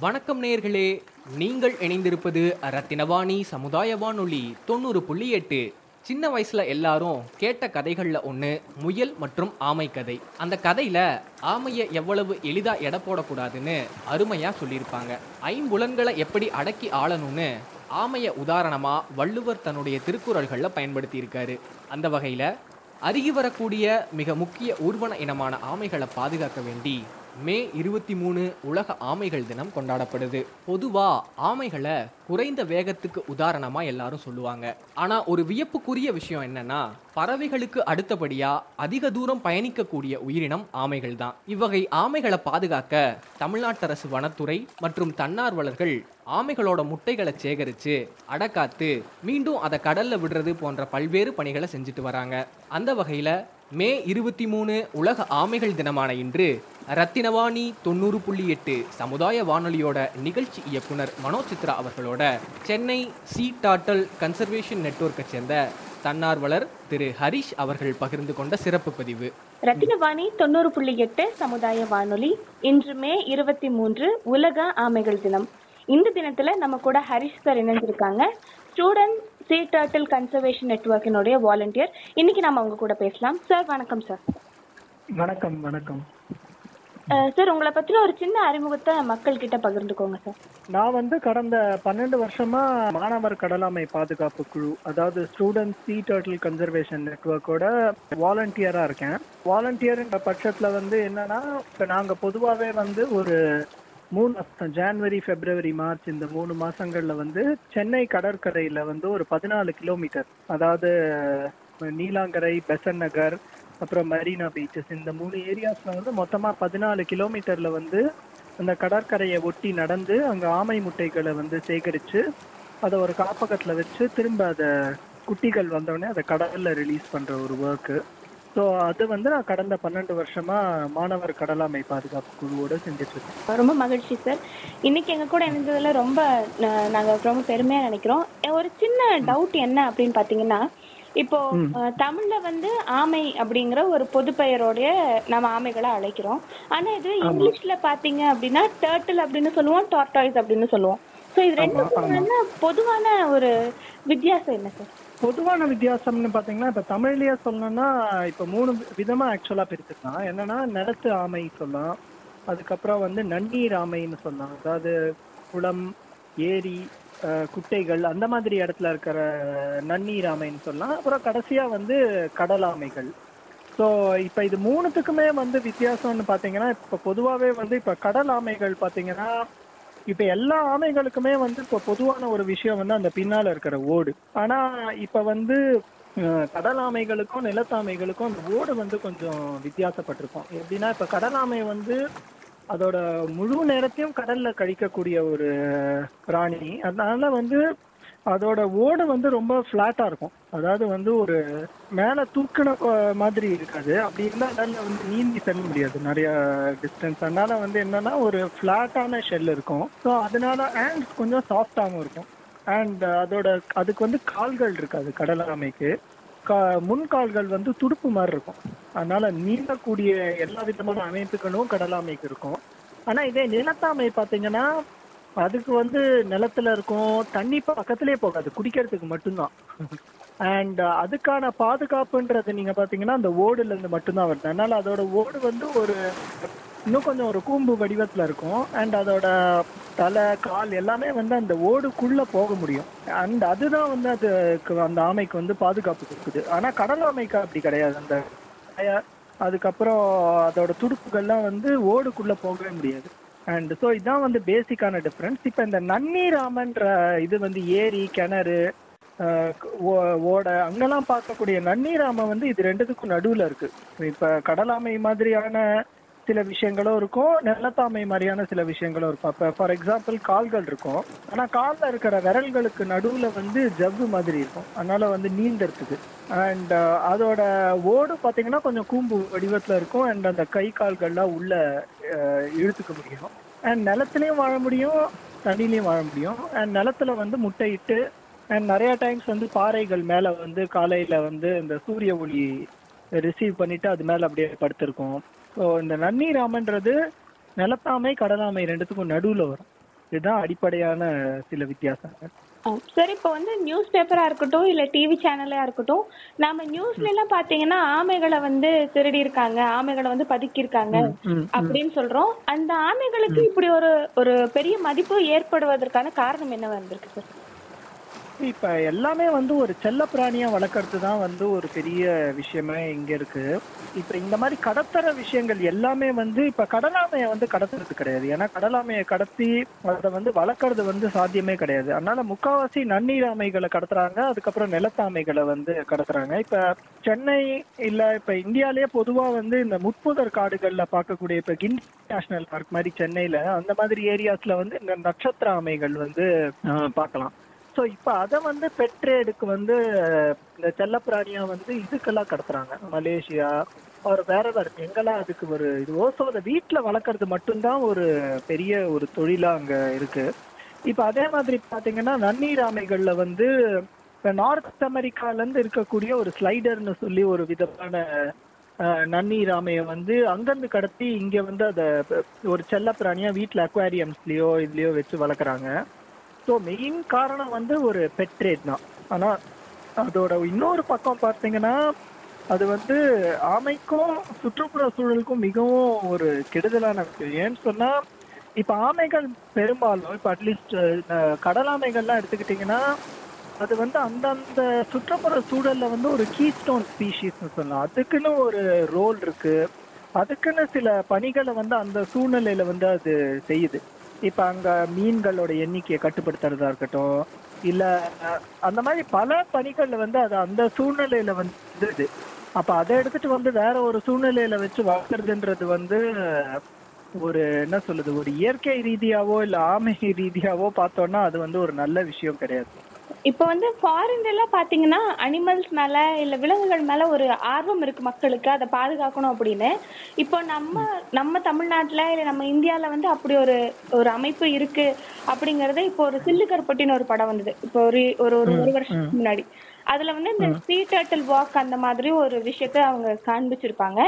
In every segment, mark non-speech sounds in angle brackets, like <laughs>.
வணக்கம் நேயர்களே. நீங்கள் இணைந்திருப்பது ரத்தினவாணி சமுதாய வானொலி தொண்ணூறு புள்ளி எட்டு. சின்ன வயசுல எல்லாரும் கேட்ட கதைகளில் ஒன்று முயல் மற்றும் ஆமை கதை. அந்த கதையில ஆமையை எவ்வளவு எளிதாக எடை போடக்கூடாதுன்னு அருமையாக சொல்லியிருப்பாங்க. ஐம்புலன்களை எப்படி அடக்கி ஆளணும்னு ஆமையை உதாரணமாக வள்ளுவர் தன்னுடைய திருக்குறள்களில் பயன்படுத்தியிருக்காரு. அந்த வகையில் அருகி வரக்கூடிய மிக முக்கிய ஊர்வன இனமான ஆமைகளை பாதுகாக்க வேண்டி மே இருபத்தி மூணு உலக ஆமைகள் தினம் கொண்டாடப்படுது. பொதுவா ஆமைகளை குறைந்த வேகத்துக்கு உதாரணமா எல்லாரும் சொல்லுவாங்க. ஆனா ஒரு வியப்புக்குரிய விஷயம் என்னன்னா பறவைகளுக்கு அடுத்தபடியா அதிக தூரம் பயணிக்கக்கூடிய உயிரினம் ஆமைகள் தான். இவ்வகை ஆமைகளை பாதுகாக்க தமிழ்நாட்டு அரசு வனத்துறை மற்றும் தன்னார்வலர்கள் ஆமைகளோட முட்டைகளை சேகரித்து அடக்காத்து மீண்டும் அதை கடல்ல விடுறது போன்ற பல்வேறு பணிகளை செஞ்சுட்டு வராங்க. அந்த வகையில் மே இருபத்தி மூணு உலக ஆமைகள் தினமான இன்று ரத்தினவாணி தொண்ணூறு புள்ளி எட்டு சமுதாய வானொலியோட நிகழ்ச்சி இயக்குனர் மனோஜ் சித்ரா அவர்களோட சென்னை சி டாட்டல் கன்சர்வேஷன் நெட்வொர்க்கை சேர்ந்த தன்னார்வலர் திரு ஹரிஷ் அவர்கள் பகிர்ந்து கொண்ட சிறப்பு பதிவு. ரத்தினவாணி தொண்ணூறு புள்ளி எட்டு சமுதாய வானொலி இன்று மே இருபத்தி மூன்று உலக ஆமைகள் தினம். இந்த தினத்துல நம்ம கூட ஹரிஷ் சார் இணைஞ்சிருக்காங்க. ஸ்டூடெண்ட் சி டர்ட்டில் கன்சர்வேஷன் நெட்வொர்க்கினுடைய வாலண்டியர். இன்னைக்கு நம்ம அவங்க கூட பேசலாம். சார் வணக்கம் சார் வணக்கம் வணக்கம். சார் உங்களை பத்தின ஒரு சின்ன அறிமுகத்தை மக்கள் கிட்ட பகிர்ந்துக்கோங்க சார். நான் வந்து கடந்த பன்னெண்டு வருஷமா மாணவர் கடலாமை பாதுகாப்பு குழு அதாவது ஸ்டூடெண்ட் சி டர்டில் கன்சர்வேஷன் நெட்வொர்க்கோட வாலண்டியரா இருக்கேன். வாலண்டியர்ன்ற பட்சத்துல வந்து என்னன்னா இப்ப நாங்க பொதுவாகவே வந்து ஒரு மூணு மாசம் ஜான்வரி பிப்ரவரி மார்ச் இந்த மூணு மாசங்கள்ல வந்து சென்னை கடற்கரையில வந்து ஒரு பதினாலு கிலோமீட்டர் அதாவது நீலாங்கரை பெசன் நகர் அப்புறம் மெரினா பீச்சஸ் இந்த மூணு ஏரியாஸ்ல வந்து மொத்தமா பதினாலு கிலோமீட்டர்ல வந்து அந்த கடற்கரையை ஒட்டி நடந்து அங்க ஆமை முட்டைகளை வந்து சேகரிச்சு அதை ஒரு காப்பகத்துல வச்சு திரும்ப அதை குட்டிகள் வந்தோடனே அதை கடல்ல ரிலீஸ் பண்ற ஒரு ஒர்க்கு ஸோ அது வந்து நான் கடந்த பன்னெண்டு வருஷமா மாணவர் கடலாமை பாதுகாப்பு குழுவோட செஞ்சுட்டு இருக்கேன். ரொம்ப மகிழ்ச்சி சார் இன்னைக்கு எங்க கூட இணைந்ததுல ரொம்ப நாங்கள் நாங்க ரொம்ப பெருமையா நினைக்கிறோம். ஒரு சின்ன டவுட் என்ன அப்படின்னு பாத்தீங்கன்னா இப்போ தமிழ்ல வந்து ஆமை அப்படிங்கிற ஒரு பொது பெயரோடைய நம்ம ஆமைகளை அழைக்கிறோம். ஆனா இது இங்கிலீஷ்ல பாத்தீங்க அப்படின்னா டர்ட்டில் அப்படின்னு சொல்லுவோம் டார்டாய்ஸ் அப்படின்னு சொல்லுவோம். சோ இது ரெண்டுக்கும் என்ன பொதுவான ஒரு வித்தியாசம் என்ன சார் பொதுவான வித்தியாசம்னு பாத்தீங்கன்னா இப்ப தமிழ்லயே சொல்லணும்னா இப்ப மூணு விதமா ஆக்சுவலா பிரிச்சுக்கலாம். என்னன்னா நிலத்து ஆமை சொல்லலாம். அதுக்கப்புறம் வந்து நன்னீர் ஆமைன்னு சொல்லலாம். அதாவது குளம் ஏரி குட்டைகள் அந்த மாதிரி இடத்துல இருக்கிற நன்னீர் ஆமைன்னு சொல்லலாம். அப்புறம் கடைசியா வந்து கடல் ஆமைகள். ஸோ இப்போ இது மூணுத்துக்குமே வந்து வித்தியாசம்னு பார்த்தீங்கன்னா இப்போ பொதுவாகவே வந்து இப்போ கடல் ஆமைகள் பார்த்தீங்கன்னா இப்போ எல்லா ஆமைகளுக்குமே வந்து இப்போ பொதுவான ஒரு விஷயம் வந்து அந்த பின்னால் இருக்கிற ஓடு. ஆனால் இப்போ வந்து கடல் ஆமைகளுக்கும் நிலத்தாமைகளுக்கும் அந்த ஓடு வந்து கொஞ்சம் வித்தியாசப்பட்டிருக்கும். எப்படின்னா இப்போ கடல் ஆமை வந்து அதோட முழு நேரத்தையும் கடல்ல கழிக்கக்கூடிய ஒரு பிராணி அதனால வந்து அதோட ஓடு வந்து ரொம்ப ஃப்ளாட்டா இருக்கும். அதாவது வந்து ஒரு மேல தூக்கின மாதிரி இருக்காது. அப்படி இருந்தால் அதனால வந்து நீந்தி செல்ல முடியாது. நிறைய டிஸ்டன்ஸ் அதனால வந்து என்னன்னா ஒரு ஃப்ளாட்டான ஷெல் இருக்கும். ஸோ அதனால அண்ட் கொஞ்சம் சாஃப்டாகவும் இருக்கும். அண்ட் அதோட அதுக்கு வந்து கால்கள் இருக்காது கடல் ஆமைக்கு. கா முன்கால்கள் வந்து துடுப்பு மாதிரி இருக்கும். அதனால நீந்தக்கூடிய எல்லா விதமான அமைப்புகளும் கடலாமைக்கு இருக்கும். ஆனா இதே நிலத்தாமை பாத்தீங்கன்னா அதுக்கு வந்து நிலத்துல இருக்கும் தண்ணி பக்கத்திலே போகாது குடிக்கிறதுக்கு மட்டும்தான். அண்ட் அதுக்கான பாதுகாப்புன்றது நீங்க பாத்தீங்கன்னா அந்த ஓடுல இருந்து மட்டும்தான் வருது. அதனால அதோட ஓடு வந்து ஒரு இன்னும் கொஞ்சம் ஒரு கூம்பு வடிவத்துல இருக்கும். அண்ட் அதோட தலை கால் எல்லாமே வந்து அந்த ஓடுக்குள்ள போக முடியும். அண்ட் அதுதான் வந்து அதுக்கு அந்த ஆமைக்கு வந்து பாதுகாப்பு கொடுக்குது. ஆனா கடல் ஆமைக்கு அப்படி கிடையாது. அந்த அதுக்கப்புறம் அதோட துடுப்புகள்லாம் வந்து ஓடுக்குள்ள போகவே முடியாது. அண்ட் ஸோ இதுதான் வந்து பேசிக்கான டிஃப்ரென்ஸ் இப்போ இந்த நன்னீர் இது வந்து ஏரி கிணறு ஓட ஓ- ஓடை அங்கெல்லாம் பார்க்கக்கூடிய நன்னீர் ஆமை வந்து இது ரெண்டுத்துக்கும் நடுவில் இருக்கு. இப்போ கடலாமை மாதிரியான சில விஷயங்களும் இருக்கும் நிலத்தாமை மாதிரியான சில விஷயங்களும் இருக்கும். அப்ப ஃபார் எக்ஸாம்பிள் கால்கள் இருக்கும். ஆனா காலில் இருக்கிற விரல்களுக்கு நடுவுல வந்து ஜவ்வு மாதிரி இருக்கும். அதனால வந்து நீந்தறதுக்கு. அண்ட் uh, அதோட ஓடு பாத்தீங்கன்னா கொஞ்சம் கூம்பு வடிவத்துல இருக்கும். அண்ட் அந்த கை கால்கள்லாம் உள்ள uh, இழுத்துக்க முடியும். அண்ட் நிலத்துலையும் வாழ முடியும் தண்ணிலையும் வாழ முடியும். அண்ட் நிலத்துல வந்து முட்டையிட்டு அண்ட் நிறைய டைம்ஸ் வந்து பாறைகள் மேல வந்து காலையில வந்து இந்த சூரிய ஒளி ரிசீவ் பண்ணிட்டு அது மேல அப்படியே படுத்திருக்கும். ஸோ இந்த நன்னீர் ஆமைன்றது நிலத்தாமை கடலாமை ரெண்டுத்துக்கும் நடுவுல வரும். இதுதான் அடிப்படையான சில வித்தியாசங்கள். சரி இப்போ வந்து நியூஸ் பேப்பரா இருக்கட்டும் இல்ல டிவி சேனலா இருக்கட்டும் நாம நியூஸ்ல எல்லாம் பாத்தீங்கன்னா ஆமைகளை வந்து திருடி இருக்காங்க ஆமைகளை வந்து பதுக்கி இருக்காங்க அப்படின்னு சொல்றோம். அந்த ஆமைகளுக்கு இப்படி ஒரு ஒரு பெரிய மதிப்பு ஏற்படுவதற்கான காரணம் என்ன வந்திருக்கு சார் இப்ப எல்லாமே வந்து ஒரு செல்ல பிராணியா வளர்க்கறது தான் வந்து ஒரு பெரிய விஷயமே இங்க இருக்கு. இப்ப இந்த மாதிரி கடத்தர விஷயங்கள் எல்லாமே வந்து இப்ப கடலாமையை வந்து கடத்துறது கிடையாது. ஏன்னா கடலாமையை கடத்தி அதை வந்து வளர்க்கறது வந்து சாத்தியமே கிடையாது. அதனால முக்காவாசி நன்னீர் ஆமைகளை கடத்துறாங்க அதுக்கப்புறம் நிலத்தாமைகளை வந்து கடத்துறாங்க. இப்ப சென்னை இல்ல இப்ப இந்தியாலயே பொதுவா வந்து இந்த முட்புதர் காடுகள்ல பார்க்கக்கூடிய இப்ப கிண்டி நேஷனல் பார்க் மாதிரி சென்னையில அந்த மாதிரி ஏரியாஸ்ல வந்து இந்த நட்சத்திர ஆமைகள் வந்து பார்க்கலாம். ஸோ இப்போ அதை வந்து பெட்ரேடுக்கு வந்து இந்த செல்லப்பிராணியா வந்து இதுக்கெல்லாம் கடத்துறாங்க. மலேசியா அவர் வேற வேற எங்கெல்லாம் அதுக்கு ஒரு இது ஓசோ அதை வீட்டில் வளர்க்கறது மட்டும்தான் ஒரு பெரிய ஒரு தொழிலா அங்க இருக்கு. இப்போ அதே மாதிரி பார்த்தீங்கன்னா நன்னீர் ஆமைகள்ல வந்து இப்போ நார்த் அமெரிக்கால இருந்து இருக்கக்கூடிய ஒரு ஸ்லைடர்னு சொல்லி ஒரு விதமான நன்னீர் ஆமையை வந்து அங்கிருந்து கடத்தி இங்க வந்து அதை ஒரு செல்ல பிராணியா வீட்டில் அக்வாரியம்ஸ்லயோ இதுலயோ வச்சு வளர்க்குறாங்க. ஸோ மெயின் காரணம் வந்து ஒரு பெட்ரேட் தான். ஆனால் அதோட இன்னொரு பக்கம் பார்த்தீங்கன்னா அது வந்து ஆமைக்கும் சுற்றுப்புற சூழலுக்கும் மிகவும் ஒரு கெடுதலான விஷயம். ஏன்னு சொன்னால் இப்போ ஆமைகள் பெரும்பாலும் இப்போ அட்லீஸ்ட் கடலாமைகள்லாம் எடுத்துக்கிட்டிங்கன்னா அது வந்து அந்தந்த சுற்றுப்புற சூழலில் வந்து ஒரு கீஸ்டோன் ஸ்பீஷீஸ்னு சொல்லலாம். அதுக்குன்னு ஒரு ரோல் இருக்குது அதுக்குன்னு சில பணிகளை வந்து அந்த சூழ்நிலையில் வந்து அது செய்யுது. இப்ப அங்க மீன்களோட எண்ணிக்கையை கட்டுப்படுத்துறதா இருக்கட்டும் இல்ல அந்த மாதிரி பல பணிகள்ல வந்து அது அந்த சூழ்நிலையில வந்து அப்போ அப்ப அதை எடுத்துட்டு வந்து வேற ஒரு சூழ்நிலையில வச்சு வளர்க்குறதுன்றது வந்து ஒரு என்ன சொல்லுது ஒரு இயற்கை ரீதியாவோ இல்ல ஆமை ரீதியாவோ பார்த்தோம்னா அது வந்து ஒரு நல்ல விஷயம் கிடையாது. இப்போ வந்து ஃபாரின்ல எல்லாம் பாத்தீங்கன்னா அனிமல்ஸ் மேல இல்ல விலங்குகள் மேல ஒரு ஆர்வம் இருக்கு மக்களுக்கு அதை பாதுகாக்கணும் அப்படின்னு. இப்போ நம்ம நம்ம தமிழ்நாட்டுல இல்ல நம்ம இந்தியால வந்து அப்படி ஒரு ஒரு அமைப்பு இருக்கு அப்படிங்கறது இப்போ ஒரு சில்லு கருப்பட்டின்னு ஒரு படம் வந்தது. இப்போ ஒரு ஒரு ஒரு ஒரு வருஷத்துக்கு முன்னாடி. அதுல வந்து இந்த சீ டர்ட்டில் வாக் அந்த மாதிரி ஒரு விஷயத்த அவங்க காண்பிச்சிருப்பாங்க.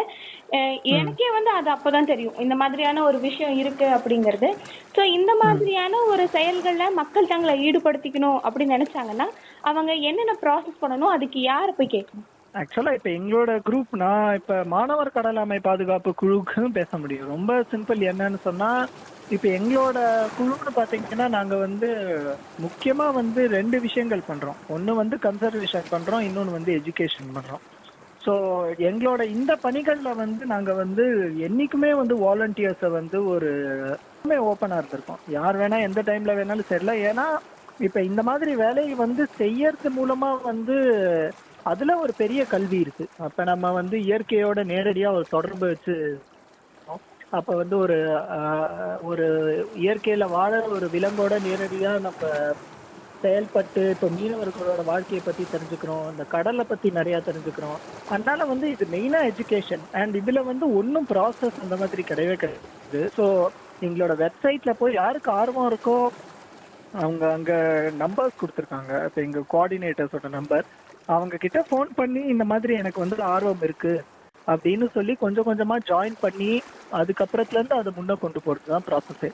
எனக்கே வந்து அது அப்பதான் தெரியும். இந்த மாதிரியான ஒரு விஷயம் இருக்கு அப்படிங்கிறது. சோ இந்த மாதிரியான ஒரு செயல்கள்ல மக்கள் தங்களை ஈடுபடுத்திக்கணும் அப்படின்னு நினைச்சாங்கன்னா அவங்க என்னென்ன ப்ராசஸ் பண்ணணும் அதுக்கு யார போய் கேட்கணும்? ஆக்சுவலா இப்ப எங்களோட குரூப் நான் இப்ப மாணவர் கடலாமை பாதுகாப்பு குழுக்கும் பேச முடியும். ரொம்ப சிம்பிள் என்னன்னு சொன்னா இப்ப எங்களோட குழுன்னு பாத்தீங்கன்னா நாங்க வந்து முக்கியமா வந்து ரெண்டு விஷயங்கள் பண்றோம். ஒன்னு வந்து கன்சர்வேஷன் பண்றோம் இன்னொன்னு வந்து எஜுகேஷன் பண்றோம். ஸோ எங்களோட இந்த பணிகளில் வந்து நாங்கள் வந்து என்னைக்குமே வந்து வாலண்டியர்ஸை வந்து ஒரு ஓப்பனாக இருந்திருக்கோம். யார் வேணால் எந்த டைமில் வேணாலும் சரியில்ல ஏன்னா இப்போ இந்த மாதிரி வேலையை வந்து செய்யறது மூலமாக வந்து அதுல ஒரு பெரிய கல்வி இருக்கு. அப்ப நம்ம வந்து இயற்கையோட நேரடியா ஒரு தொடர்பு வச்சு அப்ப வந்து ஒரு ஒரு இயற்கையில வாழ ஒரு விலங்கோட நேரடியா நம்ம செயல்பட்டு இப்போ மீனவர்களோட வாழ்க்கையை பத்தி தெரிஞ்சுக்கிறோம். இந்த கடலை பத்தி நிறைய தெரிஞ்சுக்கிறோம். அதனால வந்து இது மெயினா எஜுகேஷன் அண்ட் இதுல வந்து ஒன்றும் ப்ராசஸ் அந்த மாதிரி கிடையவே கிடையாது. ஸோ எங்களோட வெப்சைட்ல போய் யாருக்கு ஆர்வம் இருக்கோ அவங்க அங்க நம்பர்ஸ் கொடுத்துருக்காங்க. இப்போ எங்க கோஆர்டினேட்டர்ஸோட நம்பர் அவங்க கிட்ட ஃபோன் பண்ணி இந்த மாதிரி எனக்கு வந்து ஆர்வம் இருக்கு அப்படின்னு சொல்லி கொஞ்சம் கொஞ்சமா ஜாயின் பண்ணி அதுக்கப்புறத்துல இருந்து அதை முன்ன கொண்டு போறது தான் ப்ராசஸே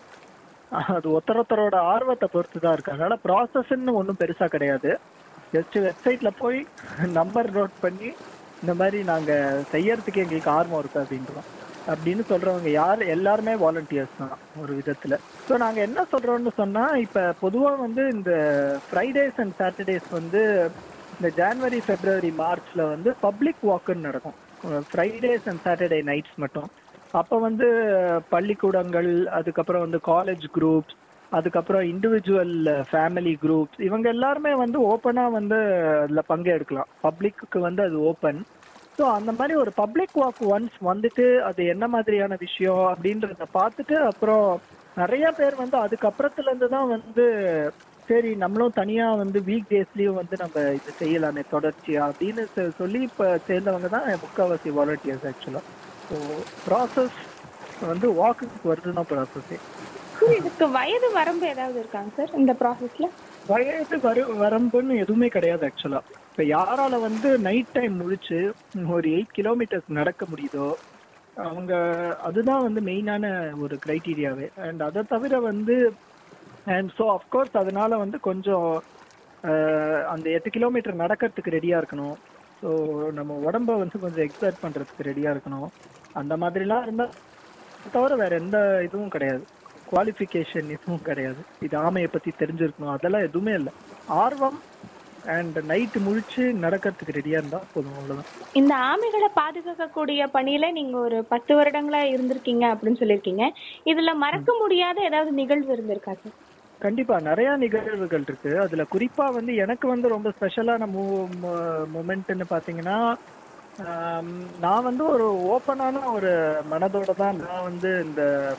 அது ஒருத்தரொத்தரோட ஆர்வத்தை பொறுத்து தான் இருக்கு. அதனால ப்ராசஸ்ன்னு ஒன்றும் பெருசா கிடையாது. ஜஸ்ட் வெப்சைட்ல போய் நம்பர் நோட் பண்ணி இந்த மாதிரி நாங்க செய்யறதுக்கு எங்களுக்கு ஆர்வம் இருக்கு அப்படின்றோம். அப்படின்னு சொல்றவங்க யார்? எல்லாருமே வாலண்டியர்ஸ் தான் ஒரு விதத்துல. ஸோ நாங்க என்ன சொல்றோம்னு சொன்னா இப்ப பொதுவா வந்து இந்த ஃப்ரைடேஸ் அண்ட் சாட்டர்டேஸ் வந்து இந்த ஜான்வரி பிப்ரவரி மார்ச்ல வந்து பப்ளிக் வாக்குன்னு நடக்கும். ஃப்ரைடேஸ் அண்ட் சாட்டர்டே நைட்ஸ் மட்டும். அப்போ வந்து பள்ளிக்கூடங்கள் அதுக்கப்புறம் வந்து காலேஜ் குரூப்ஸ் அதுக்கப்புறம் இண்டிவிஜுவல் ஃபேமிலி குரூப்ஸ் இவங்க எல்லாருமே வந்து ஓப்பனாக வந்து அதில் பங்கெடுக்கலாம். பப்ளிக்கு வந்து அது ஓப்பன். ஸோ அந்த மாதிரி ஒரு பப்ளிக் வாக் ஒன்ஸ் வந்துட்டு அது என்ன மாதிரியான விஷயம் அப்படின்றத பார்த்துட்டு அப்புறம் நிறைய பேர் வந்து அதுக்கப்புறத்துலேருந்து தான் வந்து சரி நம்மளும் தனியா வந்து வீக் டேஸ்லயும் வந்து நம்ம இது செய்யலாமே தொடர்ச்சியா அப்படின்னு சொல்லி இப்ப சேர்ந்தவங்க தான் முக்காவாசி வாலண்டியர்ஸ் ஆக்சுவலா ஸோ ப்ராசஸ் வந்து வாக்குக்கு வருதுன்னா ப்ராசஸே இதுக்கு வயது வரம்பு ஏதாவது இருக்காங்க சார் இந்த ப்ராசஸ்ல வயது வரு வரம்புன்னு எதுவுமே கிடையாது ஆக்சுவலா இப்ப யாரால வந்து நைட் டைம் முழிச்சு ஒரு எயிட் கிலோமீட்டர்ஸ் நடக்க முடியுதோ அவங்க அதுதான் வந்து மெயினான ஒரு கிரைட்டீரியாவே அண்ட் அதை தவிர வந்து அண்ட் ஸோ அஃப்கோர்ஸ் அதனால வந்து கொஞ்சம் அந்த எட்டு கிலோமீட்டர் நடக்கிறதுக்கு ரெடியாக இருக்கணும். ஸோ நம்ம உடம்ப வந்து கொஞ்சம் எக்ஸர்ட் பண்ணுறதுக்கு ரெடியாக இருக்கணும். அந்த மாதிரிலாம் இருந்தால் தவிர வேற எந்த இதுவும் கிடையாது. குவாலிஃபிகேஷன் எதுவும் கிடையாது. இது ஆமையை பற்றி தெரிஞ்சிருக்கணும். அதெல்லாம் எதுவுமே இல்லை. ஆர்வம் அண்ட் நைட்டு முழிச்சு நடக்கிறதுக்கு ரெடியாக இருந்தால் போதும். அவ்வளோதான் இந்த ஆமைகளை பாதுகாக்கக்கூடிய பணியில நீங்க ஒரு பத்து வருடங்களா இருந்திருக்கீங்க அப்படின்னு சொல்லியிருக்கீங்க. இதுல மறக்க முடியாத ஏதாவது நிகழ்வு இருந்திருக்கா சார்? கண்டிப்பா நிறைய நிகழ்வுகள் இருக்கு. அதுல குறிப்பா வந்து எனக்கு வந்து ரொம்ப ஸ்பெஷலான மூ மூமெண்ட்னு பாத்தீங்கன்னா நான் வந்து ஒரு ஓப்பனான ஒரு மனதோட தான் நான் வந்து இந்த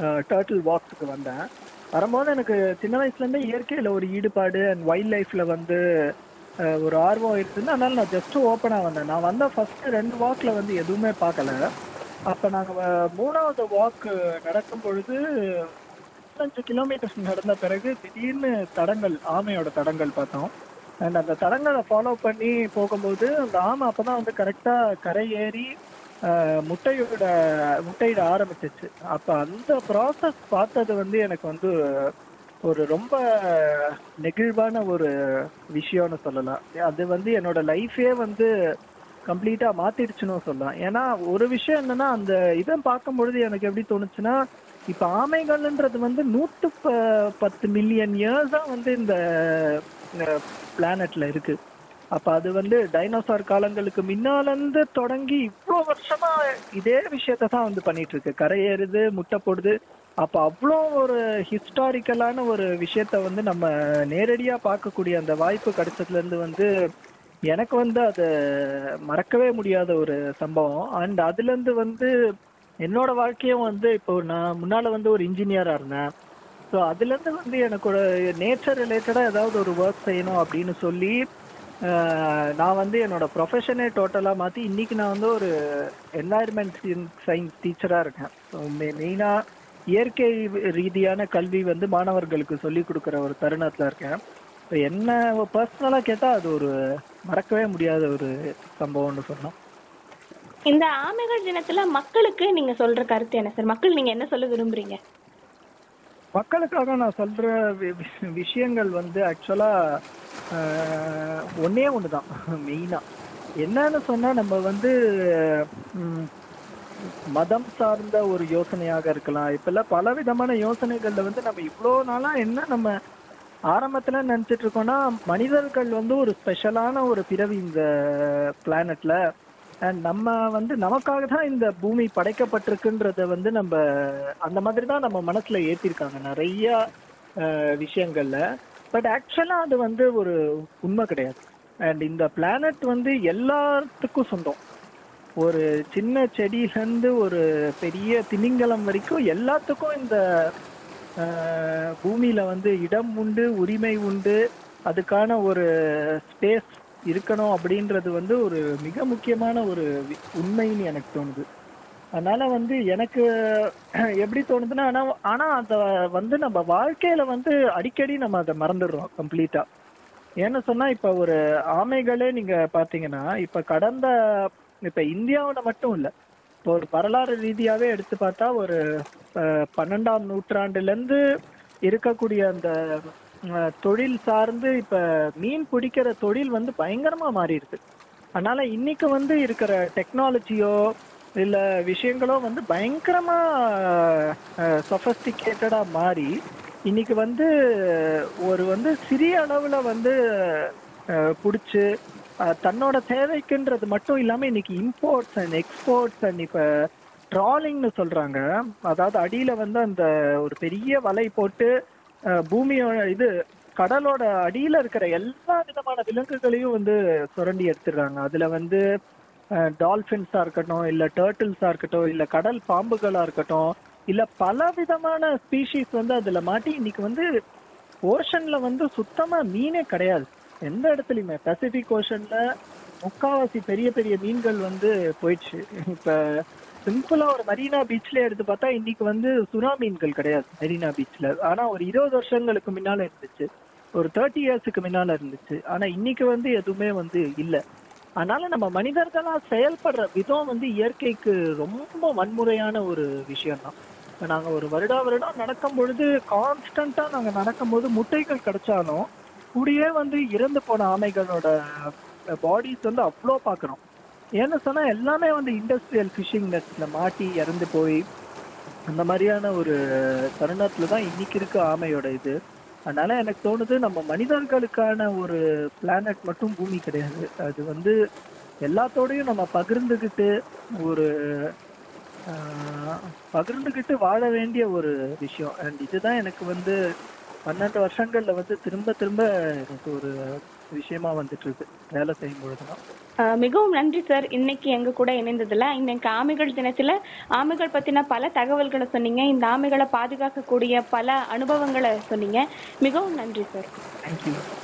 டர்ட்டில் வாக்ஸுக்கு வந்தேன். வரும்போது எனக்கு சின்ன வயசுலேருந்தே இயற்கையில் ஒரு ஈடுபாடு அண்ட் வைல்ட் லைஃப்பில் வந்து ஒரு ஆர்வம் இருக்குன்னு அதனால நான் ஜஸ்ட் ஓப்பனாக வந்தேன். நான் வந்த ஃபஸ்ட்டு ரெண்டு வாக்ல வந்து எதுவுமே பார்க்கல. அப்போ நாங்கள் வ- மூணாவது வாக் நடக்கும் பொழுது பதினஞ்சு கிலோமீட்டர்ஸ் நடந்த பிறகு திடீர்னு தடங்கள் ஆமையோட தடங்கள் பார்த்தோம். அண்ட் அந்த தடங்களை ஃபாலோ பண்ணி போகும்போது அந்த ஆமை அப்பதான் வந்து கரெக்டாக கரை ஏறி முட்டையோட முட்டையிட ஆரம்பிச்சிச்சு. அப்போ அந்த ப்ராசஸ் பார்த்தது வந்து எனக்கு வந்து ஒரு ரொம்ப நெகிழ்வான ஒரு விஷயம்னு சொல்லலாம். அது வந்து என்னோட லைஃபே வந்து கம்ப்ளீட்டாக மாத்திடுச்சுன்னு சொல்லலாம். ஏன்னா ஒரு விஷயம் என்னன்னா அந்த இதை பார்க்கும் பொழுது எனக்கு எப்படி தோணுச்சுன்னா இப்ப ஆமைகள்ன்றது வந்து நூத்து ப- பத்து மில்லியன் இயர்ஸா வந்து இந்த பிளானட்ல இருக்கு. அப்ப அது வந்து டைனோசார் காலங்களுக்கு முன்னாலேருந்து தொடங்கி இவ்வளோ வருஷமா இதே விஷயத்த தான் வந்து பண்ணிட்டு இருக்கு கரையேறுது முட்டை போடுது. அப்ப அவ்வளோ ஒரு ஹிஸ்டாரிக்கலான ஒரு விஷயத்த வந்து நம்ம நேரடியா பார்க்கக்கூடிய அந்த வாய்ப்பு கிடைச்சதுல இருந்து வந்து எனக்கு வந்து அது மறக்கவே முடியாத ஒரு சம்பவம். அண்ட் அதுல இருந்து வந்து என்னோட வாழ்க்கையும் வந்து இப்போ நான் முன்னால வந்து ஒரு இன்ஜினியரா இருந்தேன். ஸோ அதுலேருந்து வந்து எனக்கு ஒரு நேச்சர் ரிலேட்டடாக ஏதாவது ஒரு ஒர்க் செய்யணும் அப்படின்னு சொல்லி நான் வந்து என்னோட ப்ரொஃபஷனே டோட்டலாக மாற்றி இன்றைக்கி நான் வந்து ஒரு என்வாயர்மெண்ட் சயின்ஸ் டீச்சராக இருக்கேன். ஸோ மெயினாக இயற்கை ரீதியான கல்வி வந்து மாணவர்களுக்கு சொல்லி கொடுக்குற ஒரு தருணத்தில் இருக்கேன். இப்போ என்ன பர்சனலாக கேட்டால் அது ஒரு மறக்கவே முடியாத ஒரு சம்பவம்னு சொன்னோம் இந்த ஆமைகள் தினத்துல மக்களுக்கு நீங்க சொல்ற கருத்து என்ன சார்? மக்கள் நீங்க என்ன சொல்ல விரும்புறீங்க? மக்களுக்காக நான் சொல்ற விஷயங்கள் வந்து ஆக்சுவலா ஒன்னே ஒன்று தான் <laughs> மெயினா. என்னன்னு சொன்னா நம்ம வந்து மதம் சார்ந்த ஒரு யோசனையாக இருக்கலாம். இப்பெல்லாம் பல விதமான யோசனைகள்ல வந்து நம்ம இவ்வளோ நாளா என்ன நம்ம ஆரம்பத்துல நினைச்சிட்டு இருக்கோம்னா மனிதர்கள் வந்து ஒரு ஸ்பெஷலான ஒரு பிறவி இந்த பிளானட்ல நம்ம வந்து நமக்காக தான் இந்த பூமி படைக்கப்பட்டிருக்குன்றத வந்து நம்ம அந்த மாதிரி தான் நம்ம மனசுல ஏத்திருக்காங்க நிறைய விஷயங்கள்ல. பட் ஆக்சுவலா அது வந்து ஒரு உண்மை கிடையாது. அண்ட் இந்த பிளானட் வந்து எல்லாத்துக்கும் சொந்தம். ஒரு சின்ன செடியிலேருந்து ஒரு பெரிய திமிங்கலம் வரைக்கும் எல்லாத்துக்கும் இந்த பூமியில் பூமியில வந்து இடம் உண்டு உரிமை உண்டு. அதுக்கான ஒரு ஸ்பேஸ் இருக்கணும் அப்படின்றது வந்து ஒரு மிக முக்கியமான ஒரு உண்மைன்னு எனக்கு தோணுது. அதனால வந்து எனக்கு <clears throat> எப்படி தோணுதுன்னா ஆனா ஆனா அதை வந்து நம்ம வாழ்க்கையில வந்து அடிக்கடி நம்ம அதை மறந்துடுறோம் கம்ப்ளீட்டா. ஏன்னு சொன்னா இப்ப ஒரு ஆமைகளே நீங்க பாத்தீங்கன்னா இப்ப கடந்த இப்ப இந்தியாவில் மட்டும் இல்ல இப்போ ஒரு வரலாறு ரீதியாவே எடுத்து பார்த்தா ஒரு பன்னெண்டாம் நூற்றாண்டுல இருந்து இருக்கக்கூடிய அந்த தொழில் சார்ந்து இப்ப மீன் பிடிக்கிற தொழில் வந்து பயங்கரமா மாறி இருக்கு அதனால இன்னைக்கு வந்து இருக்கிற டெக்னாலஜியோ இல்ல விஷயங்களோ வந்து பயங்கரமா சொஃபஸ்டிகேட்டடா மாறி இன்னைக்கு வந்து ஒரு வந்து சிறிய அளவுல வந்து பிடிச்சி தன்னோட தேவைக்குன்றது மட்டும் இல்லாம இன்னைக்கு இம்போர்ட்ஸ் அண்ட் எக்ஸ்போர்ட்ஸ் அண்ட் இப்ப ட்ராலிங்னு சொல்றாங்க. அதாவது அடியில வந்து அந்த ஒரு பெரிய வலை போட்டு பூமியோட இது கடலோட அடியில இருக்கிற எல்லா விதமான விலங்குகளையும் வந்து சுரண்டி எடுத்துடுறாங்க. அதுல வந்து டால்பின்ஸா இருக்கட்டும் இல்ல டேர்ட்டில்ஸா இருக்கட்டும் இல்ல கடல் பாம்புகளா இருக்கட்டும் இல்ல பல விதமான ஸ்பீஷீஸ் வந்து அதுல மாட்டி இன்னைக்கு வந்து ஓஷன்ல வந்து சுத்தமா மீனே கிடையாது. எந்த இடத்துலயுமே. பசிபிக் ஓஷன்ல முக்காவாசி பெரிய பெரிய மீன்கள் வந்து போயிடுச்சு. இப்ப சிம்பிளா ஒரு மரீனா பீச்ல எடுத்து பார்த்தா இன்னைக்கு வந்து சுறா மீன்கள் கிடையாது மெரினா பீச்ல ஆனா ஒரு இருபது வருஷங்களுக்கு முன்னால இருந்துச்சு. ஒரு தேர்ட்டி இயர்ஸுக்கு முன்னால இருந்துச்சு. ஆனா இன்னைக்கு வந்து எதுவுமே வந்து இல்ல. அதனால நம்ம மனிதர்களா செயல்படுற விதம் வந்து இயற்கைக்கு ரொம்ப வன்முறையான ஒரு விஷயம் தான் இப்போ நாங்க ஒரு வருடா வருடம் நடக்கும் பொழுது கான்ஸ்டன்டா நாங்க நடக்கும்போது முட்டைகள் கிடைச்சாலும் கூடயே வந்து இறந்து போன ஆமைகளோட பாடிஸ் வந்து அவ்வளோ பார்க்குறோம் ஏன்னு சொன்னா எல்லாமே வந்து இண்டஸ்ட்ரியல் ஃபிஷிங் நெட்ஸ்ல மாட்டி இறந்து போய் அந்த மாதிரியான ஒரு தருணத்துல தான் இன்னைக்கு இருக்க ஆமையோட இது. அதனால எனக்கு தோணுது நம்ம மனிதர்களுக்கான ஒரு பிளானட் மட்டும் பூமி கிடையாது. அது வந்து எல்லாத்தோடையும் நம்ம பகிர்ந்துக்கிட்டு ஒரு பகிர்ந்துக்கிட்டு வாழ வேண்டிய ஒரு விஷயம். அண்ட் இதுதான் எனக்கு வந்து பன்னெண்டு வருஷங்கள்ல வந்து திரும்ப திரும்ப எனக்கு ஒரு விஷயமா வந்துட்டு இருக்கு. வேலை செய்யும் பொழுதுதான். மிகவும் நன்றி சார். இன்னைக்கு எங்க கூட இணைந்ததுல. இன்னைக்கு ஆமைகள் தினத்துல ஆமைகள் பத்தின பல தகவல்களை சொன்னீங்க. இந்த ஆமைகளை பாதுகாக்கக்கூடிய பல அனுபவங்களை சொன்னீங்க. மிகவும் நன்றி சார். தேங்க்யூ